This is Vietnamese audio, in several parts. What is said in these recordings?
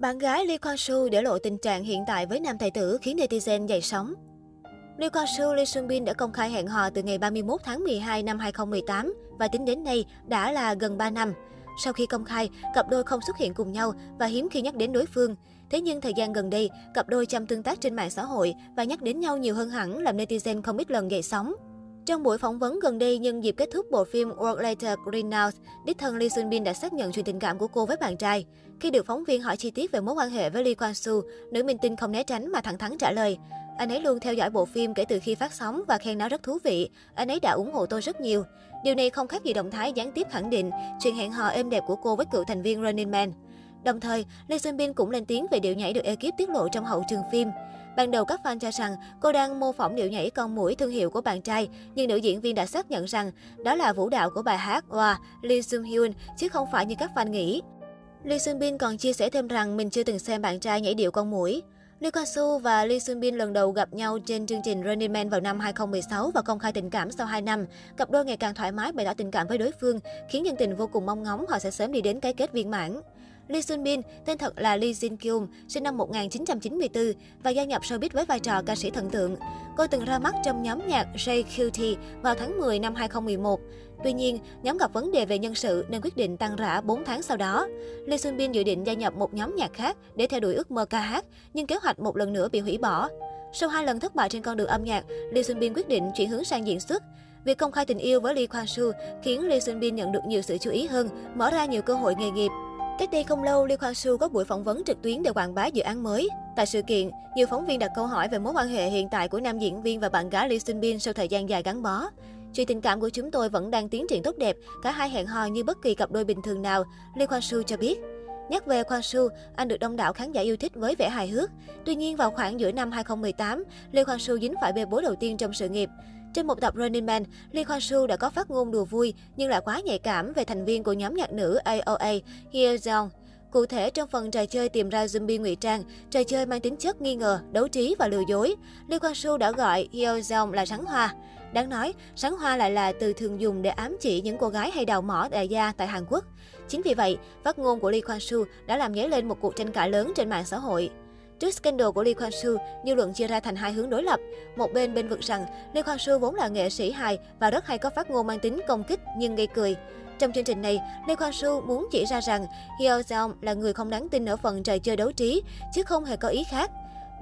Bạn gái Lee Kwang Soo để lộ tình trạng hiện tại với nam tài tử khiến netizen dậy sóng. Lee Kwang Soo Lee Sun Bin đã công khai hẹn hò từ ngày 31 tháng 12 năm 2018 và tính đến nay đã là gần 3 năm. Sau khi công khai, cặp đôi không xuất hiện cùng nhau và hiếm khi nhắc đến đối phương. Thế nhưng thời gian gần đây, cặp đôi chăm tương tác trên mạng xã hội và nhắc đến nhau nhiều hơn hẳn làm netizen không ít lần dậy sóng. Trong buổi phỏng vấn gần đây nhân dịp kết thúc bộ phim World Later Greenhouse, đích thân Lee Sun Bin đã xác nhận chuyện tình cảm của cô với bạn trai. Khi được phóng viên hỏi chi tiết về mối quan hệ với Lee Kwang Soo, nữ minh tinh không né tránh mà thẳng thắn trả lời. Anh ấy luôn theo dõi bộ phim kể từ khi phát sóng và khen nó rất thú vị. Anh ấy đã ủng hộ tôi rất nhiều. Điều này không khác gì động thái gián tiếp khẳng định chuyện hẹn hò êm đẹp của cô với cựu thành viên Running Man. Đồng thời, Lee Sun Bin cũng lên tiếng về điệu nhảy được ekip tiết lộ trong hậu trường phim. Ban đầu các fan cho rằng cô đang mô phỏng điệu nhảy con mũi thương hiệu của bạn trai, nhưng nữ diễn viên đã xác nhận rằng đó là vũ đạo của bài hát Wa Lee Sung Hyun chứ không phải như các fan nghĩ. Lee Sun Bin còn chia sẻ thêm rằng mình chưa từng xem bạn trai nhảy điệu con mũi. Lee Kwang Soo và Lee Sun Bin lần đầu gặp nhau trên chương trình Running Man vào năm 2016 và công khai tình cảm sau 2 năm. Cặp đôi ngày càng thoải mái bày tỏ tình cảm với đối phương, khiến nhân tình vô cùng mong ngóng họ sẽ sớm đi đến cái kết viên mãn. Lee Sun Bin, tên thật là Lee Jin Kyung, sinh năm 1994 và gia nhập showbiz với vai trò ca sĩ thần tượng. Cô từng ra mắt trong nhóm nhạc JQT vào tháng 10 năm 2011. Tuy nhiên, nhóm gặp vấn đề về nhân sự nên quyết định tăng rã 4 tháng sau đó. Lee Sun Bin dự định gia nhập một nhóm nhạc khác để theo đuổi ước mơ ca hát, nhưng kế hoạch một lần nữa bị hủy bỏ. Sau hai lần thất bại trên con đường âm nhạc, Lee Sun Bin quyết định chuyển hướng sang diễn xuất. Việc công khai tình yêu với Lee Kwang Soo khiến Lee Sun Bin nhận được nhiều sự chú ý hơn, mở ra nhiều cơ hội nghề nghiệp. Cách đây không lâu, Lee Kwang Soo có buổi phỏng vấn trực tuyến để quảng bá dự án mới. Tại sự kiện, nhiều phóng viên đặt câu hỏi về mối quan hệ hiện tại của nam diễn viên và bạn gái Lee Sun Bin sau thời gian dài gắn bó. Chuyện tình cảm của chúng tôi vẫn đang tiến triển tốt đẹp, cả hai hẹn hò như bất kỳ cặp đôi bình thường nào, Lee Kwang Soo cho biết. Nhắc về Kwang Soo, anh được đông đảo khán giả yêu thích với vẻ hài hước. Tuy nhiên, vào khoảng giữa năm 2018, Lee Kwang Soo dính phải bê bối đầu tiên trong sự nghiệp. Trên một tập Running Man, Lee Kwang Soo đã có phát ngôn đùa vui nhưng lại quá nhạy cảm về thành viên của nhóm nhạc nữ AOA, Hye Jeong. Cụ thể, trong phần trò chơi tìm ra zombie ngụy trang, trò chơi mang tính chất nghi ngờ, đấu trí và lừa dối, Lee Kwang Soo đã gọi Hyo Jeong là Sáng hoa. Đáng nói, Sáng hoa lại là từ thường dùng để ám chỉ những cô gái hay đào mỏ đại gia tại Hàn Quốc. Chính vì vậy, phát ngôn của Lee Kwang Soo đã làm nhớ lên một cuộc tranh cãi lớn trên mạng xã hội. Trước scandal của Lee Kwang Soo, dư luận chia ra thành hai hướng đối lập. Một bên bên vực rằng Lee Kwang Soo vốn là nghệ sĩ hài và rất hay có phát ngôn mang tính công kích nhưng gây cười. Trong chương trình này, Lee Kwang Soo muốn chỉ ra rằng Hyo Seong là người không đáng tin ở phần trò chơi đấu trí, chứ không hề có ý khác.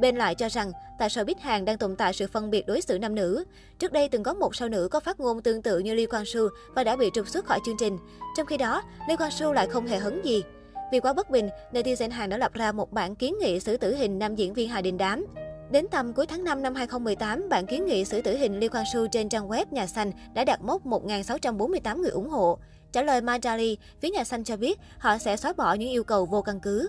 Bên lại cho rằng, tại showbiz Hàn đang tồn tại sự phân biệt đối xử nam nữ. Trước đây từng có một sao nữ có phát ngôn tương tự như Lee Kwang Soo và đã bị trục xuất khỏi chương trình. Trong khi đó, Lee Kwang Soo lại không hề hấn gì. Vì quá bất bình, netizen Hàn đã lập ra một bản kiến nghị xử tử hình nam diễn viên Hà Đình Đám. Đến tầm cuối tháng 5 năm 2018, bản kiến nghị xử tử hình Lee Kwang Soo trên trang web Nhà Xanh đã đạt mốc 1.648 người ủng hộ. Trả lời Majali, phía Nhà Xanh cho biết họ sẽ xóa bỏ những yêu cầu vô căn cứ.